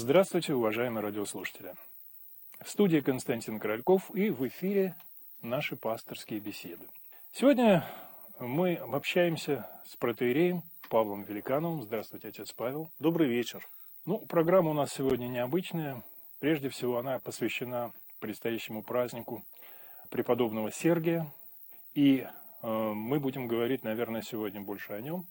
Здравствуйте, уважаемые радиослушатели. В студии Константин Корольков и в эфире наши пасторские беседы. Сегодня мы общаемся с протеереем Павлом Великановым. Здравствуйте, отец Павел. Добрый вечер. Ну, программа у нас сегодня необычная. Прежде всего, она посвящена предстоящему празднику преподобного Сергия. И э, мы будем говорить, наверное, сегодня больше о нем.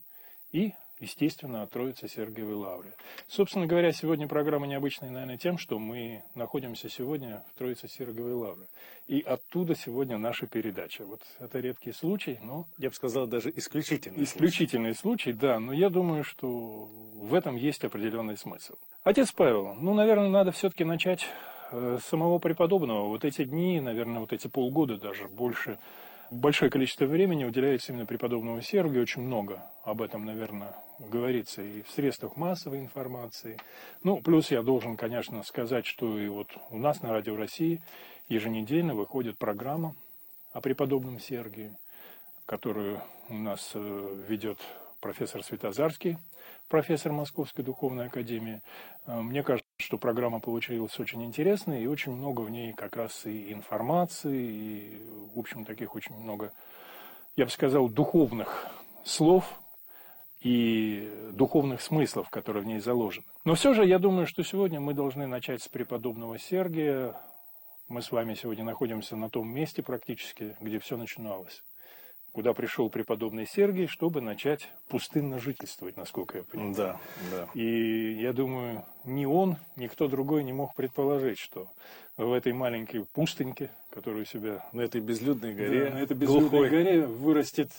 И естественно, о Троице Сергиевой Лавре. Собственно говоря, сегодня программа необычная, наверное, тем, что мы находимся сегодня в Троице Сергиевой Лавре. И оттуда сегодня наша передача. Вот это редкий случай, но... Я бы сказал, даже исключительный Исключительный случай, случай да, но я думаю, что в этом есть определенный смысл. Отец Павел, ну, наверное, надо все-таки начать э, с самого преподобного. Вот эти дни, наверное, вот эти полгода даже больше большое количество времени уделяется именно преподобному Сергию, очень много об этом, наверное, говорится и в средствах массовой информации. Ну, плюс я должен, конечно, сказать, что и вот у нас на Радио России еженедельно выходит программа о преподобном Сергии, которую у нас э, ведет профессор Светозарский, профессор Московской Духовной Академии. Э, мне кажется, что программа получилась очень интересной, и очень много в ней как раз и информации, и, в общем, таких очень много, я бы сказал, духовных слов и духовных смыслов, которые в ней заложены. Но все же я думаю, что сегодня мы должны начать с преподобного Сергия. Мы с вами сегодня находимся на том месте практически, где все начиналось куда пришел преподобный Сергий, чтобы начать пустынно жительствовать, насколько я понимаю. Да, да. И я думаю, ни он, ни кто другой не мог предположить, что в этой маленькой пустыньке, которую себя... На этой безлюдной горе, да, на этой безлюдной глухой. горе вырастет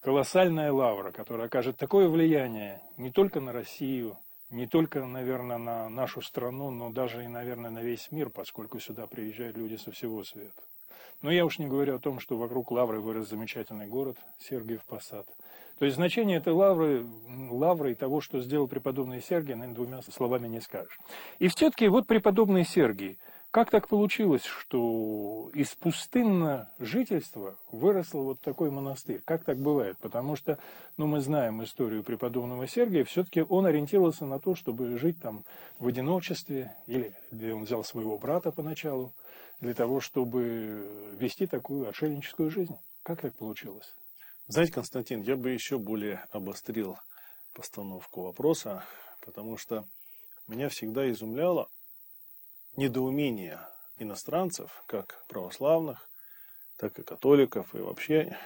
колоссальная лавра, которая окажет такое влияние не только на Россию, не только, наверное, на нашу страну, но даже и, наверное, на весь мир, поскольку сюда приезжают люди со всего света. Но я уж не говорю о том, что вокруг Лавры вырос замечательный город Сергиев Посад. То есть значение этой лавры, лавры и того, что сделал преподобный Сергий, наверное, двумя словами не скажешь. И все-таки вот преподобный Сергий, как так получилось, что из пустынного жительства выросло вот такой монастырь? Как так бывает? Потому что, ну, мы знаем историю преподобного Сергия, все-таки он ориентировался на то, чтобы жить там в одиночестве, или он взял своего брата поначалу, для того, чтобы вести такую отшельническую жизнь. Как так получилось? Знаете, Константин, я бы еще более обострил постановку вопроса, потому что меня всегда изумляло недоумение иностранцев, как православных, так и католиков, и вообще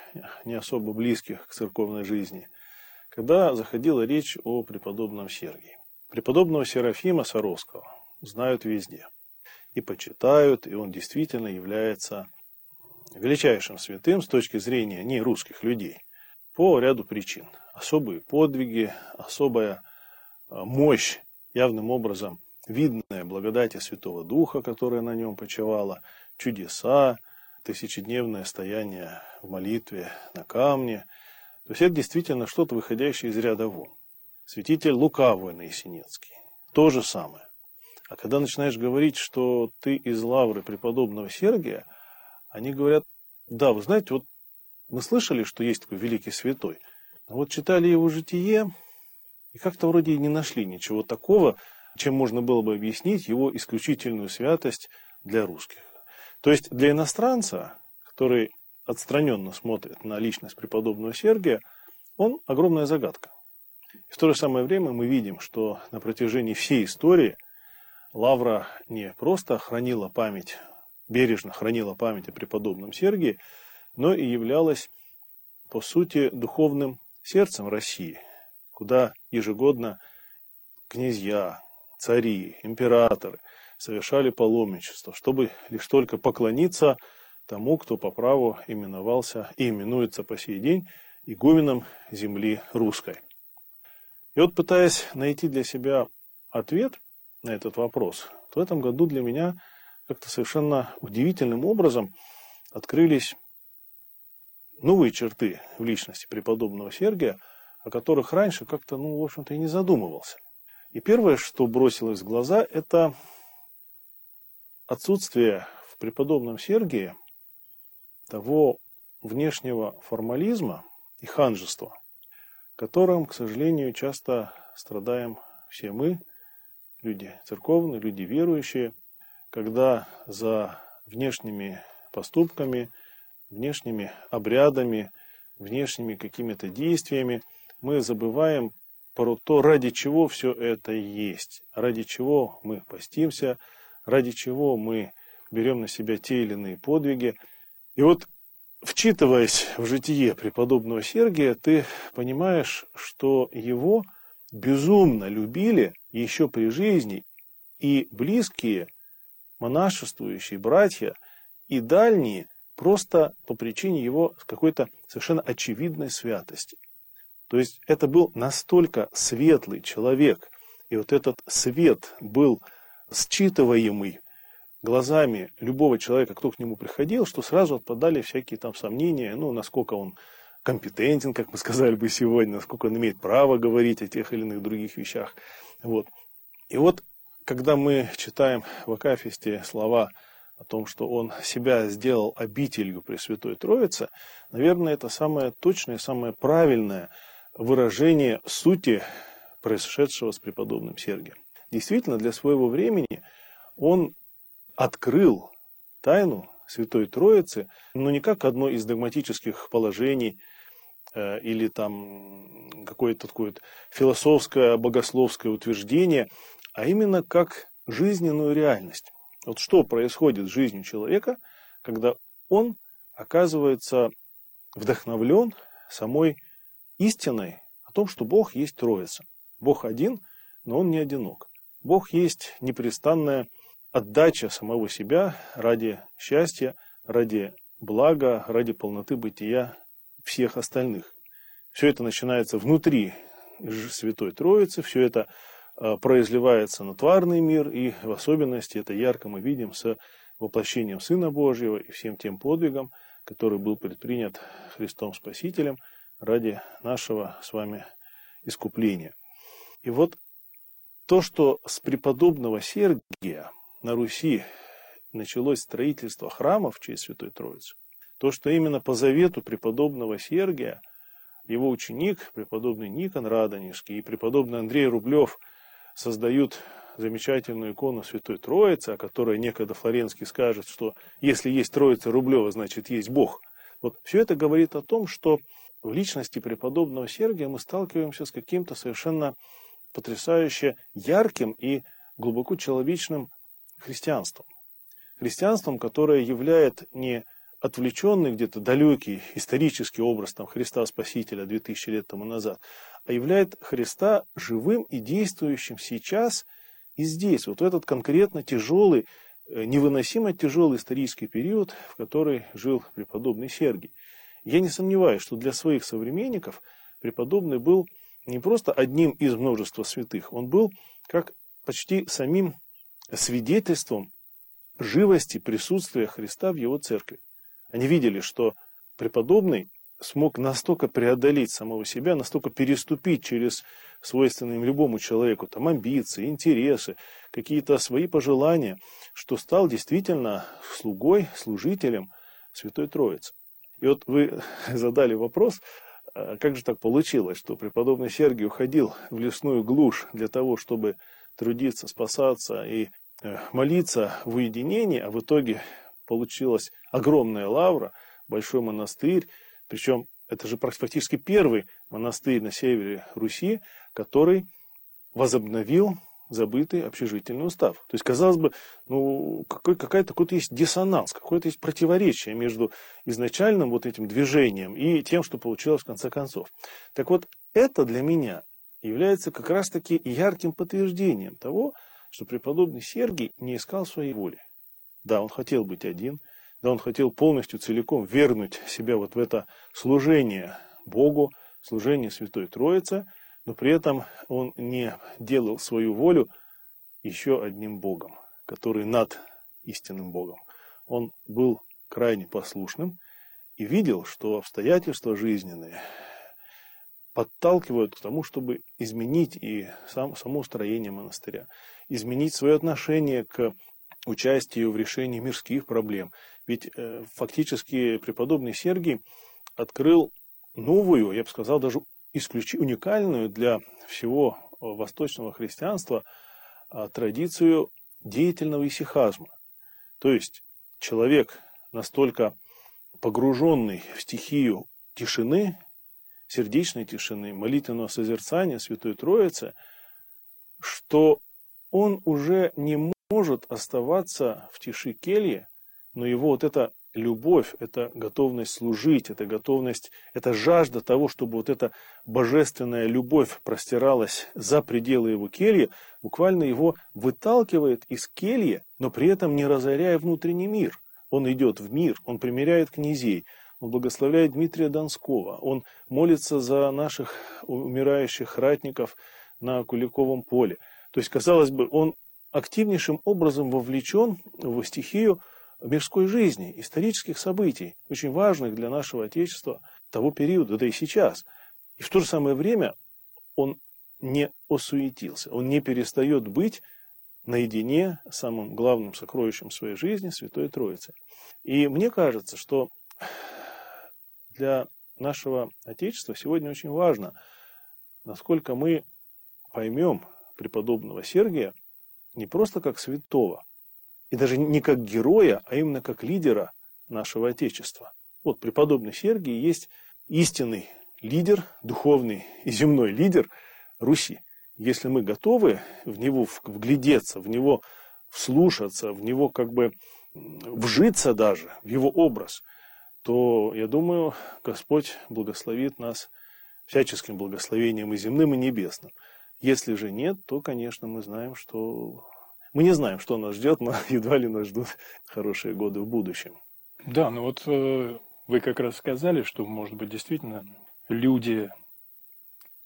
не особо близких к церковной жизни, когда заходила речь о преподобном Сергии. Преподобного Серафима Саровского знают везде и почитают, и он действительно является величайшим святым с точки зрения не русских людей по ряду причин. Особые подвиги, особая а, мощь, явным образом видная благодати Святого Духа, которая на нем почивала, чудеса, тысячедневное стояние в молитве на камне. То есть это действительно что-то выходящее из ряда вон. Святитель Лукавый Наисенецкий. То же самое. А когда начинаешь говорить, что ты из лавры преподобного Сергия, они говорят, да, вы знаете, вот мы слышали, что есть такой великий святой, но вот читали его житие, и как-то вроде и не нашли ничего такого, чем можно было бы объяснить его исключительную святость для русских. То есть для иностранца, который отстраненно смотрит на личность преподобного Сергия, он огромная загадка. И в то же самое время мы видим, что на протяжении всей истории – Лавра не просто хранила память, бережно хранила память о преподобном Сергии, но и являлась, по сути, духовным сердцем России, куда ежегодно князья, цари, императоры совершали паломничество, чтобы лишь только поклониться тому, кто по праву именовался и именуется по сей день игуменом земли русской. И вот пытаясь найти для себя ответ на этот вопрос, то в этом году для меня как-то совершенно удивительным образом открылись новые черты в личности преподобного Сергия, о которых раньше как-то, ну, в общем-то, и не задумывался. И первое, что бросилось в глаза, это отсутствие в преподобном Сергии того внешнего формализма и ханжества, которым, к сожалению, часто страдаем все мы, люди церковные, люди верующие, когда за внешними поступками, внешними обрядами, внешними какими-то действиями мы забываем про то, ради чего все это есть, ради чего мы постимся, ради чего мы берем на себя те или иные подвиги. И вот, вчитываясь в житие преподобного Сергия, ты понимаешь, что его безумно любили еще при жизни и близкие, монашествующие братья, и дальние, просто по причине его какой-то совершенно очевидной святости. То есть это был настолько светлый человек, и вот этот свет был считываемый глазами любого человека, кто к нему приходил, что сразу отпадали всякие там сомнения, ну, насколько он компетентен, как мы сказали бы сегодня, насколько он имеет право говорить о тех или иных других вещах. Вот. И вот, когда мы читаем в Акафисте слова о том, что он себя сделал обителью Пресвятой Троицы, наверное, это самое точное, самое правильное – выражение сути происшедшего с преподобным Сергием. Действительно, для своего времени он открыл тайну Святой Троицы, но не как одно из догматических положений э, или там какое-то такое философское, богословское утверждение, а именно как жизненную реальность. Вот что происходит с жизнью человека, когда он оказывается вдохновлен самой истиной о том, что Бог есть Троица. Бог один, но Он не одинок. Бог есть непрестанная отдача самого себя ради счастья, ради блага, ради полноты бытия всех остальных. Все это начинается внутри Святой Троицы, все это а, произливается на тварный мир, и в особенности это ярко мы видим с воплощением Сына Божьего и всем тем подвигом, который был предпринят Христом Спасителем – ради нашего с вами искупления. И вот то, что с преподобного Сергия на Руси началось строительство храмов в честь Святой Троицы, то, что именно по завету преподобного Сергия его ученик, преподобный Никон Радонежский и преподобный Андрей Рублев создают замечательную икону Святой Троицы, о которой некогда Флоренский скажет, что если есть Троица Рублева, значит есть Бог. Вот все это говорит о том, что в личности преподобного Сергия мы сталкиваемся с каким-то совершенно потрясающе ярким и глубоко человечным христианством. Христианством, которое являет не отвлеченный где-то далекий исторический образ там, Христа Спасителя 2000 лет тому назад, а являет Христа живым и действующим сейчас и здесь, вот в этот конкретно тяжелый, э, невыносимо тяжелый исторический период, в который жил преподобный Сергий. Я не сомневаюсь, что для своих современников преподобный был не просто одним из множества святых, он был как почти самим свидетельством живости присутствия Христа в его церкви. Они видели, что преподобный смог настолько преодолеть самого себя, настолько переступить через свойственные любому человеку, там амбиции, интересы, какие-то свои пожелания, что стал действительно слугой, служителем Святой Троицы. И вот вы задали вопрос, а как же так получилось, что преподобный Сергий уходил в лесную глушь для того, чтобы трудиться, спасаться и э, молиться в уединении, а в итоге получилась огромная лавра, большой монастырь, причем это же практически первый монастырь на севере Руси, который возобновил забытый общежительный устав. То есть, казалось бы, ну, какой, какая-то какой-то есть диссонанс, какое-то есть противоречие между изначальным вот этим движением и тем, что получилось в конце концов. Так вот, это для меня является как раз-таки ярким подтверждением того, что преподобный Сергий не искал своей воли. Да, он хотел быть один, да, он хотел полностью целиком вернуть себя вот в это служение Богу, служение Святой Троице – но при этом он не делал свою волю еще одним Богом, который над истинным Богом. Он был крайне послушным и видел, что обстоятельства жизненные подталкивают к тому, чтобы изменить и сам, само строение монастыря, изменить свое отношение к участию в решении мирских проблем. Ведь э, фактически преподобный Сергий открыл новую, я бы сказал, даже исключи, уникальную для всего восточного христианства а традицию деятельного исихазма. То есть человек настолько погруженный в стихию тишины, сердечной тишины, молитвенного созерцания Святой Троицы, что он уже не может оставаться в тиши кельи, но его вот эта любовь, это готовность служить, это готовность, это жажда того, чтобы вот эта божественная любовь простиралась за пределы его кельи, буквально его выталкивает из кельи, но при этом не разоряя внутренний мир. Он идет в мир, он примиряет князей, он благословляет Дмитрия Донского, он молится за наших умирающих ратников на Куликовом поле. То есть, казалось бы, он активнейшим образом вовлечен в стихию мирской жизни, исторических событий, очень важных для нашего Отечества того периода, да и сейчас. И в то же самое время он не осуетился, он не перестает быть наедине самым главным сокровищем своей жизни, Святой Троицы. И мне кажется, что для нашего Отечества сегодня очень важно, насколько мы поймем преподобного Сергия не просто как святого, и даже не как героя, а именно как лидера нашего Отечества. Вот преподобный Сергий есть истинный лидер, духовный и земной лидер Руси. Если мы готовы в него вглядеться, в него вслушаться, в него как бы вжиться даже, в его образ, то, я думаю, Господь благословит нас всяческим благословением и земным, и небесным. Если же нет, то, конечно, мы знаем, что мы не знаем, что нас ждет, но едва ли нас ждут хорошие годы в будущем. Да, ну вот э, вы как раз сказали, что, может быть, действительно люди,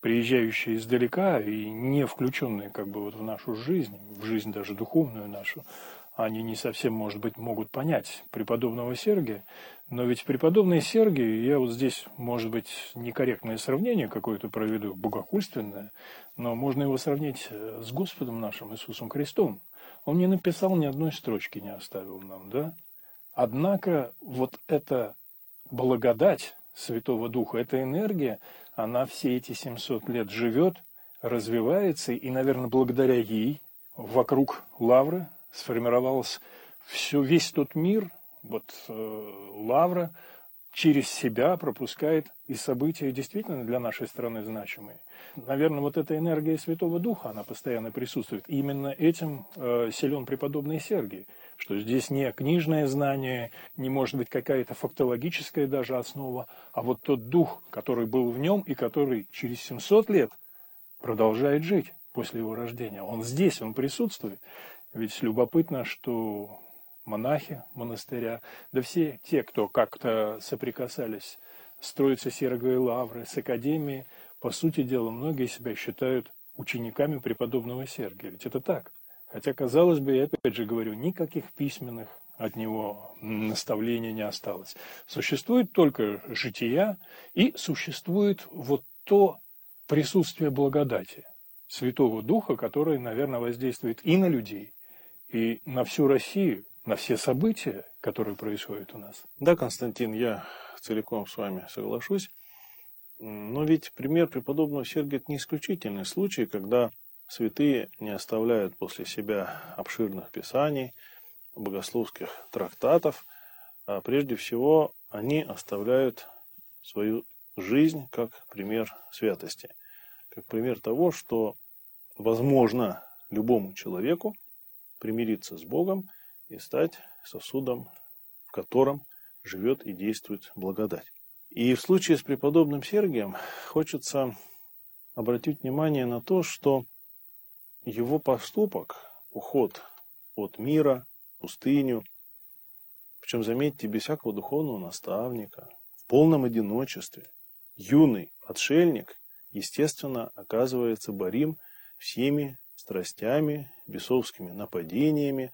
приезжающие издалека и не включенные как бы вот в нашу жизнь, в жизнь даже духовную нашу, они не совсем, может быть, могут понять преподобного Сергия. Но ведь преподобный Сергий, я вот здесь, может быть, некорректное сравнение какое-то проведу, богохульственное, но можно его сравнить э, с Господом нашим Иисусом Христом. Он не написал ни одной строчки, не оставил нам, да? Однако вот эта благодать Святого Духа, эта энергия, она все эти 700 лет живет, развивается, и, наверное, благодаря ей вокруг Лавры сформировался все, весь тот мир, вот э, Лавра через себя пропускает и события действительно для нашей страны значимые. Наверное, вот эта энергия Святого Духа, она постоянно присутствует. Именно этим э, силен преподобный Сергий, что здесь не книжное знание, не может быть какая-то фактологическая даже основа, а вот тот дух, который был в нем и который через 700 лет продолжает жить после его рождения. Он здесь, он присутствует. Ведь любопытно, что монахи монастыря, да все те, кто как-то соприкасались с Троицей Серговой Лавры, с Академией, по сути дела, многие себя считают учениками преподобного Сергия. Ведь это так. Хотя, казалось бы, я опять же говорю, никаких письменных от него наставлений не осталось. Существует только жития и существует вот то присутствие благодати Святого Духа, которое, наверное, воздействует и на людей, и на всю Россию, на все события, которые происходят у нас. Да, Константин, я целиком с вами соглашусь. Но ведь пример преподобного Сергия – это не исключительный случай, когда святые не оставляют после себя обширных писаний, богословских трактатов, а прежде всего они оставляют свою жизнь как пример святости, как пример того, что возможно любому человеку примириться с Богом и стать сосудом, в котором живет и действует благодать. И в случае с преподобным Сергием хочется обратить внимание на то, что его поступок, уход от мира, пустыню, причем, заметьте, без всякого духовного наставника, в полном одиночестве, юный отшельник, естественно, оказывается борим всеми страстями, бесовскими нападениями.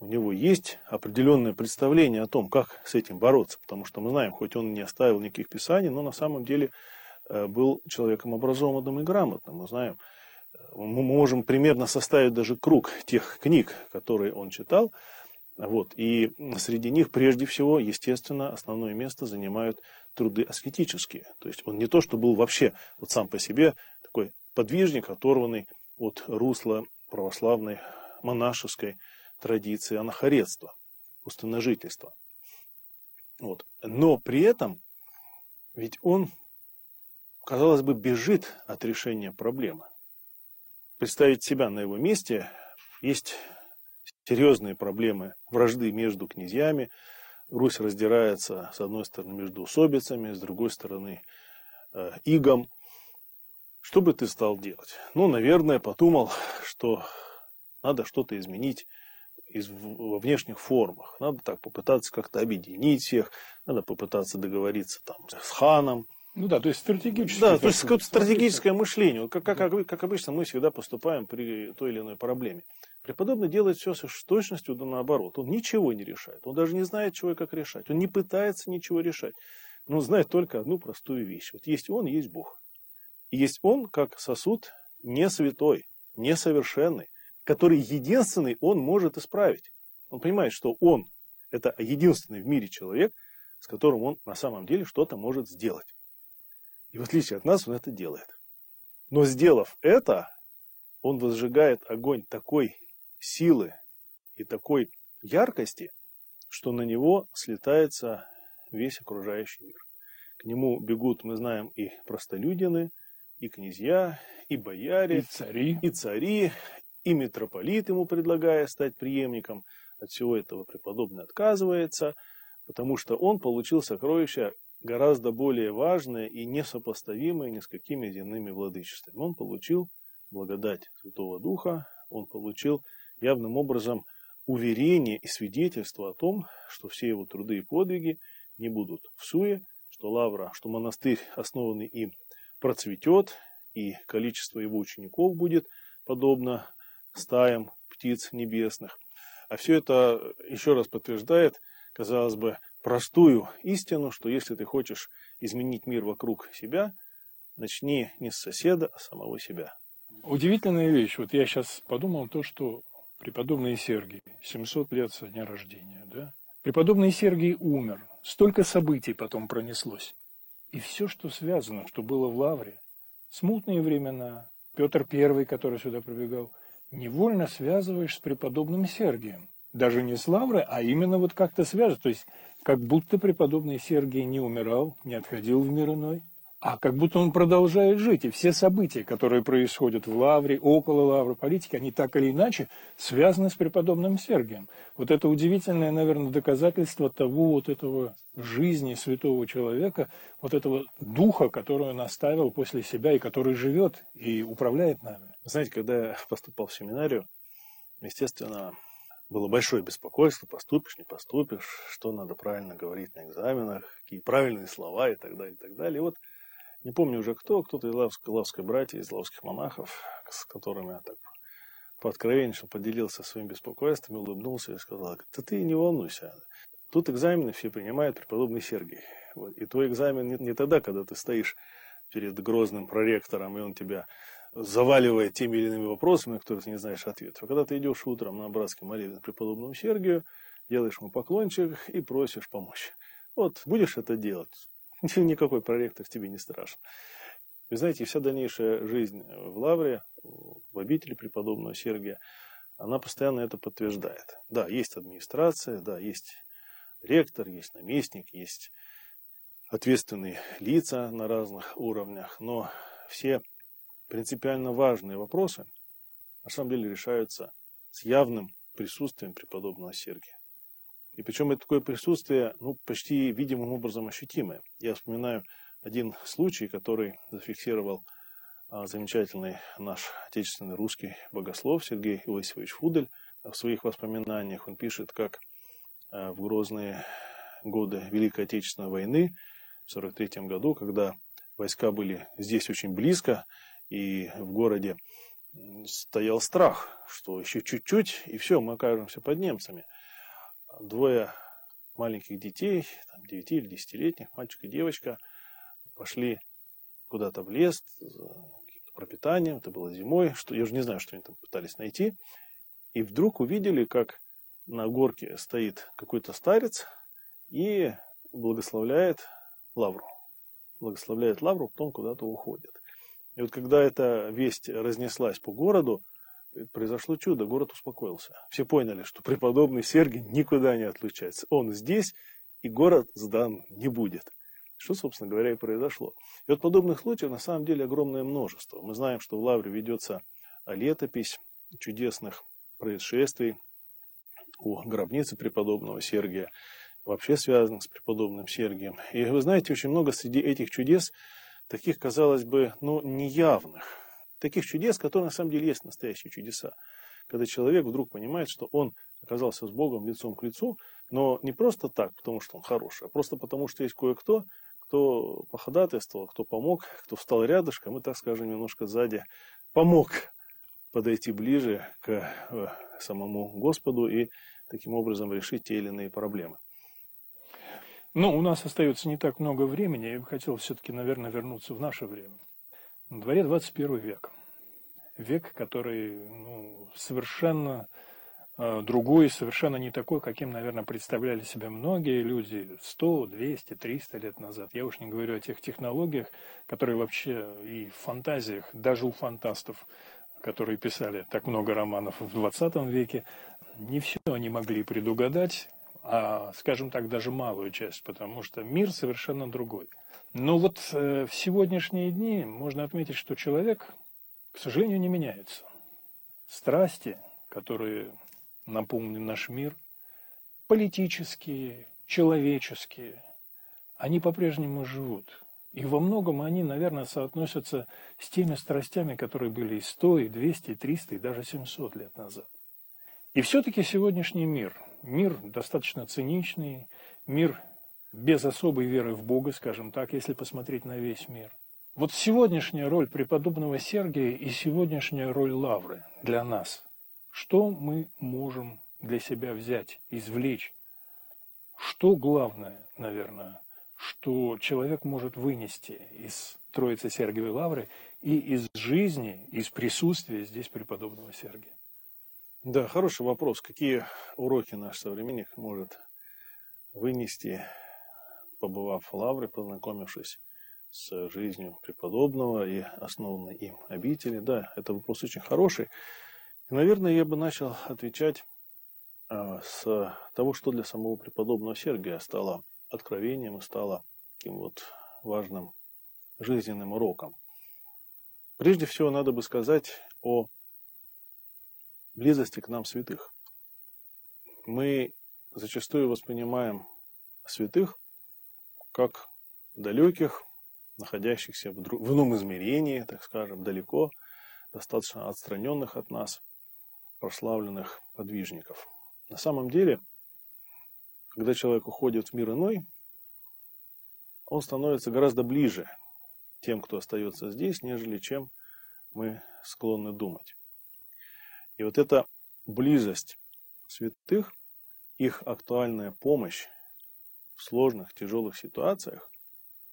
У него есть определенное представление о том, как с этим бороться, потому что мы знаем, хоть он не оставил никаких писаний, но на самом деле э, был человеком образованным и грамотным. Мы знаем, э, мы можем примерно составить даже круг тех книг, которые он читал. Вот. И среди них, прежде всего, естественно, основное место занимают труды аскетические. То есть он не то, что был вообще вот сам по себе такой подвижник, оторванный от русла православной монашеской традиции анахаретства, пустыножительства. Вот. Но при этом ведь он, казалось бы, бежит от решения проблемы. Представить себя на его месте есть серьезные проблемы вражды между князьями. Русь раздирается, с одной стороны, между усобицами, с другой стороны, э, игом. Что бы ты стал делать? Ну, наверное, подумал, что надо что-то изменить из, во внешних формах. Надо так попытаться как-то объединить всех, надо попытаться договориться там с ханом. Ну да, то есть стратегическое. Да, то есть стратегическое мышление. Как, как, как обычно мы всегда поступаем при той или иной проблеме. Преподобный делает все с точностью да наоборот. Он ничего не решает. Он даже не знает, чего и как решать. Он не пытается ничего решать. Но он знает только одну простую вещь. Вот есть он, есть Бог. Есть он, как сосуд, не святой, несовершенный который единственный он может исправить. Он понимает, что он – это единственный в мире человек, с которым он на самом деле что-то может сделать. И в отличие от нас он это делает. Но сделав это, он возжигает огонь такой силы и такой яркости, что на него слетается весь окружающий мир. К нему бегут, мы знаем, и простолюдины, и князья, и бояре, и цари, и, цари, и митрополит ему предлагая стать преемником. От всего этого преподобный отказывается, потому что он получил сокровища гораздо более важное и несопоставимое ни с какими земными владычествами. Он получил благодать Святого Духа, он получил явным образом уверение и свидетельство о том, что все его труды и подвиги не будут в суе, что лавра, что монастырь, основанный им, процветет, и количество его учеников будет подобно стаям птиц небесных. А все это еще раз подтверждает, казалось бы, простую истину, что если ты хочешь изменить мир вокруг себя, начни не с соседа, а с самого себя. Удивительная вещь. Вот я сейчас подумал то, что преподобный Сергий, 700 лет со дня рождения, да? Преподобный Сергий умер. Столько событий потом пронеслось. И все, что связано, что было в Лавре, смутные времена, Петр I, который сюда прибегал – невольно связываешь с преподобным Сергием. Даже не с Лаврой, а именно вот как-то связываешь. То есть, как будто преподобный Сергий не умирал, не отходил в мир иной, а как будто он продолжает жить. И все события, которые происходят в Лавре, около Лавры, политики, они так или иначе связаны с преподобным Сергием. Вот это удивительное, наверное, доказательство того вот этого жизни святого человека, вот этого духа, который он оставил после себя и который живет и управляет нами. Знаете, когда я поступал в семинарию, естественно, было большое беспокойство, поступишь, не поступишь, что надо правильно говорить на экзаменах, какие правильные слова и так далее, и так далее. И вот не помню уже кто, кто-то из лавской, лавской братьев, из лавских монахов, с которыми я так пооткровенничал, поделился своим беспокойством, улыбнулся и сказал, да ты не волнуйся, тут экзамены все принимает преподобный Сергий. Вот. И твой экзамен не, не тогда, когда ты стоишь перед грозным проректором, и он тебя заваливает теми или иными вопросами, на которые ты не знаешь ответов. А когда ты идешь утром на братский молитве преподобному Сергию, делаешь ему поклончик и просишь помочь. Вот, будешь это делать, никакой проректор тебе не страшен. Вы знаете, вся дальнейшая жизнь в Лавре, в обители преподобного Сергия, она постоянно это подтверждает. Да, есть администрация, да, есть ректор, есть наместник, есть ответственные лица на разных уровнях, но все принципиально важные вопросы на самом деле решаются с явным присутствием преподобного Сергия. И причем это такое присутствие, ну, почти видимым образом ощутимое. Я вспоминаю один случай, который зафиксировал а, замечательный наш отечественный русский богослов Сергей Иосифович Фудель. В своих воспоминаниях он пишет, как а, в грозные годы Великой Отечественной войны в 1943 году, когда войска были здесь очень близко, и в городе стоял страх, что еще чуть-чуть, и все, мы окажемся под немцами – двое маленьких детей, там, 9 или 10-летних, мальчик и девочка, пошли куда-то в лес пропитанием, это было зимой, что, я уже не знаю, что они там пытались найти, и вдруг увидели, как на горке стоит какой-то старец и благословляет лавру. Благословляет лавру, потом куда-то уходит. И вот когда эта весть разнеслась по городу, произошло чудо, город успокоился. Все поняли, что преподобный Сергий никуда не отлучается. Он здесь, и город сдан не будет. Что, собственно говоря, и произошло. И вот подобных случаев на самом деле огромное множество. Мы знаем, что в Лавре ведется летопись чудесных происшествий у гробницы преподобного Сергия, вообще связанных с преподобным Сергием. И вы знаете, очень много среди этих чудес, таких, казалось бы, ну, неявных, таких чудес, которые на самом деле есть настоящие чудеса. Когда человек вдруг понимает, что он оказался с Богом лицом к лицу, но не просто так, потому что он хороший, а просто потому, что есть кое-кто, кто походатайствовал, кто помог, кто встал рядышком и, так скажем, немножко сзади помог подойти ближе к э, самому Господу и таким образом решить те или иные проблемы. Ну, у нас остается не так много времени. Я бы хотел все-таки, наверное, вернуться в наше время. На дворе 21 век. Век, который ну, совершенно э, другой, совершенно не такой, каким, наверное, представляли себе многие люди 100, 200, 300 лет назад. Я уж не говорю о тех технологиях, которые вообще и в фантазиях, даже у фантастов, которые писали так много романов в 20 веке, не все они могли предугадать, а, скажем так, даже малую часть, потому что мир совершенно другой. Но вот э, в сегодняшние дни можно отметить, что человек, к сожалению, не меняется. Страсти, которые наполнены наш мир, политические, человеческие, они по-прежнему живут. И во многом они, наверное, соотносятся с теми страстями, которые были и 100, и 200, и 300, и даже 700 лет назад. И все-таки сегодняшний мир, мир достаточно циничный, мир без особой веры в Бога, скажем так, если посмотреть на весь мир. Вот сегодняшняя роль преподобного Сергия и сегодняшняя роль Лавры для нас. Что мы можем для себя взять, извлечь? Что главное, наверное, что человек может вынести из Троицы Сергиевой Лавры и из жизни, из присутствия здесь преподобного Сергия? Да, хороший вопрос. Какие уроки наш современник может вынести, побывав в Лавре, познакомившись с жизнью преподобного и основанной им обители? Да, это вопрос очень хороший. И, наверное, я бы начал отвечать а, с того, что для самого преподобного Сергия стало откровением и стало таким вот важным жизненным уроком. Прежде всего, надо бы сказать о близости к нам святых. Мы зачастую воспринимаем святых как далеких, находящихся в, друг, в ином измерении, так скажем, далеко, достаточно отстраненных от нас, прославленных подвижников. На самом деле, когда человек уходит в мир иной, он становится гораздо ближе тем, кто остается здесь, нежели чем мы склонны думать. И вот эта близость святых, их актуальная помощь в сложных, тяжелых ситуациях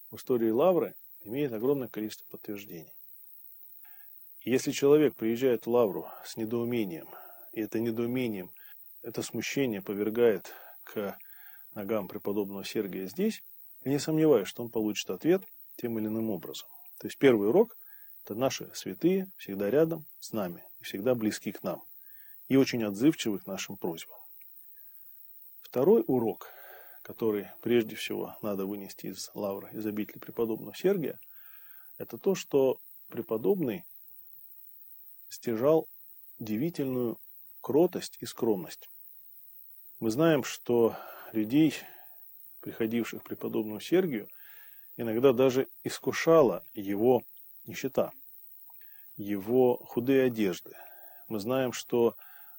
в истории Лавры имеет огромное количество подтверждений. Если человек приезжает в Лавру с недоумением, и это недоумением, это смущение повергает к ногам преподобного Сергия здесь, я не сомневаюсь, что он получит ответ тем или иным образом. То есть первый урок – это наши святые всегда рядом с нами и всегда близки к нам и очень отзывчивы к нашим просьбам. Второй урок, который прежде всего надо вынести из лавры, из обители преподобного Сергия, это то, что преподобный стяжал удивительную кротость и скромность. Мы знаем, что людей, приходивших к преподобному Сергию, иногда даже искушала его нищета, его худые одежды. Мы знаем, что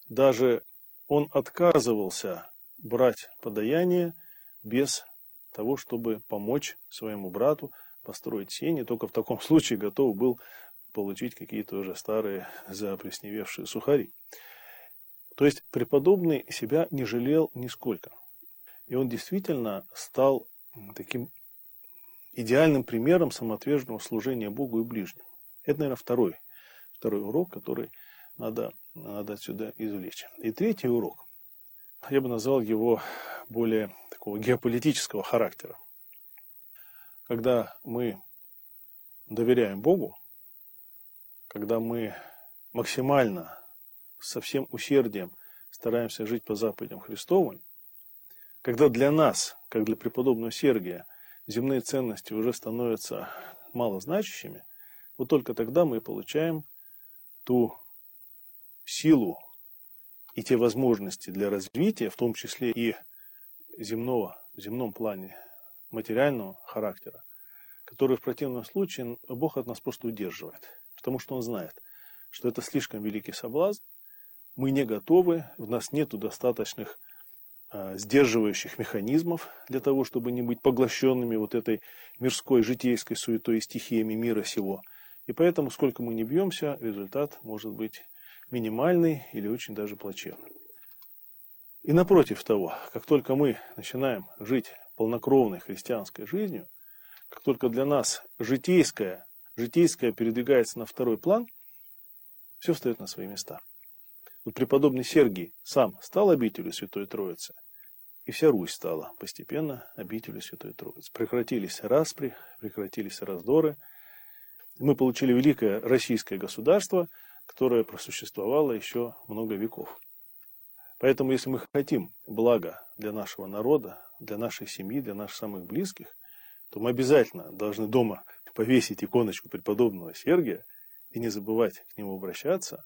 даже он отказывался брать подаяние без того, чтобы помочь своему брату построить сени, только в таком случае готов был получить какие-то уже старые заплесневевшие сухари. То есть преподобный себя не жалел нисколько. И он действительно стал таким идеальным примером самоотверженного служения Богу и ближним. Это, наверное, второй, второй урок, который надо, надо отсюда извлечь. И третий урок, я бы назвал его более такого геополитического характера. Когда мы доверяем Богу, когда мы максимально со всем усердием стараемся жить по заповедям Христовым, когда для нас, как для преподобного Сергия, земные ценности уже становятся малозначащими, вот только тогда мы получаем ту силу и те возможности для развития, в том числе и земного, в земном плане, материального характера, которые в противном случае Бог от нас просто удерживает. Потому что Он знает, что это слишком великий соблазн, мы не готовы, в нас нет достаточных а, сдерживающих механизмов для того, чтобы не быть поглощенными вот этой мирской, житейской суетой и стихиями мира сего. И поэтому, сколько мы не бьемся, результат может быть минимальный или очень даже плачевный. И напротив того, как только мы начинаем жить полнокровной христианской жизнью, как только для нас житейское, житейское передвигается на второй план, все встает на свои места. Вот преподобный Сергий сам стал обителю Святой Троицы, и вся Русь стала постепенно обителю Святой Троицы. Прекратились распри, прекратились раздоры. Мы получили великое российское государство, которое просуществовало еще много веков. Поэтому, если мы хотим блага для нашего народа, для нашей семьи, для наших самых близких, то мы обязательно должны дома повесить иконочку преподобного Сергия и не забывать к нему обращаться,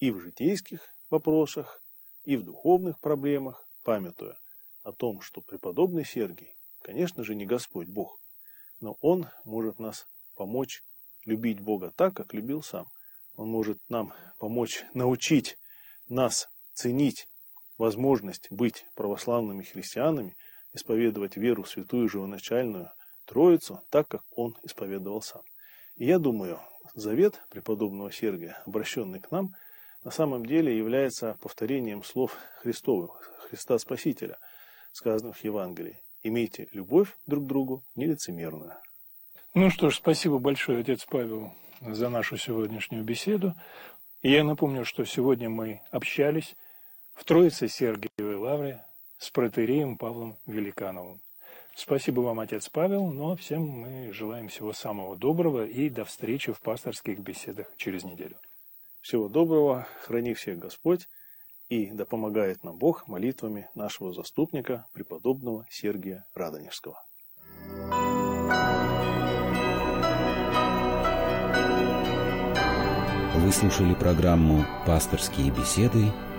и в житейских вопросах, и в духовных проблемах, памятуя о том, что преподобный Сергий, конечно же, не Господь Бог, но Он может нас помочь любить Бога так, как любил сам. Он может нам помочь научить нас ценить возможность быть православными христианами, исповедовать веру святую живоначальную Троицу, так, как Он исповедовал сам. И я думаю, завет преподобного Сергия, обращенный к нам – на самом деле является повторением слов Христовых, Христа Спасителя, сказанных в Евангелии. Имейте любовь друг к другу нелицемерную. Ну что ж, спасибо большое, отец Павел, за нашу сегодняшнюю беседу. И я напомню, что сегодня мы общались в Троице Сергиевой Лавре с протереем Павлом Великановым. Спасибо вам, отец Павел, ну а всем мы желаем всего самого доброго и до встречи в пасторских беседах через неделю. Всего доброго, храни всех Господь, и да помогает нам Бог молитвами нашего заступника, преподобного Сергия Радонежского. Вы слушали программу «Пасторские беседы»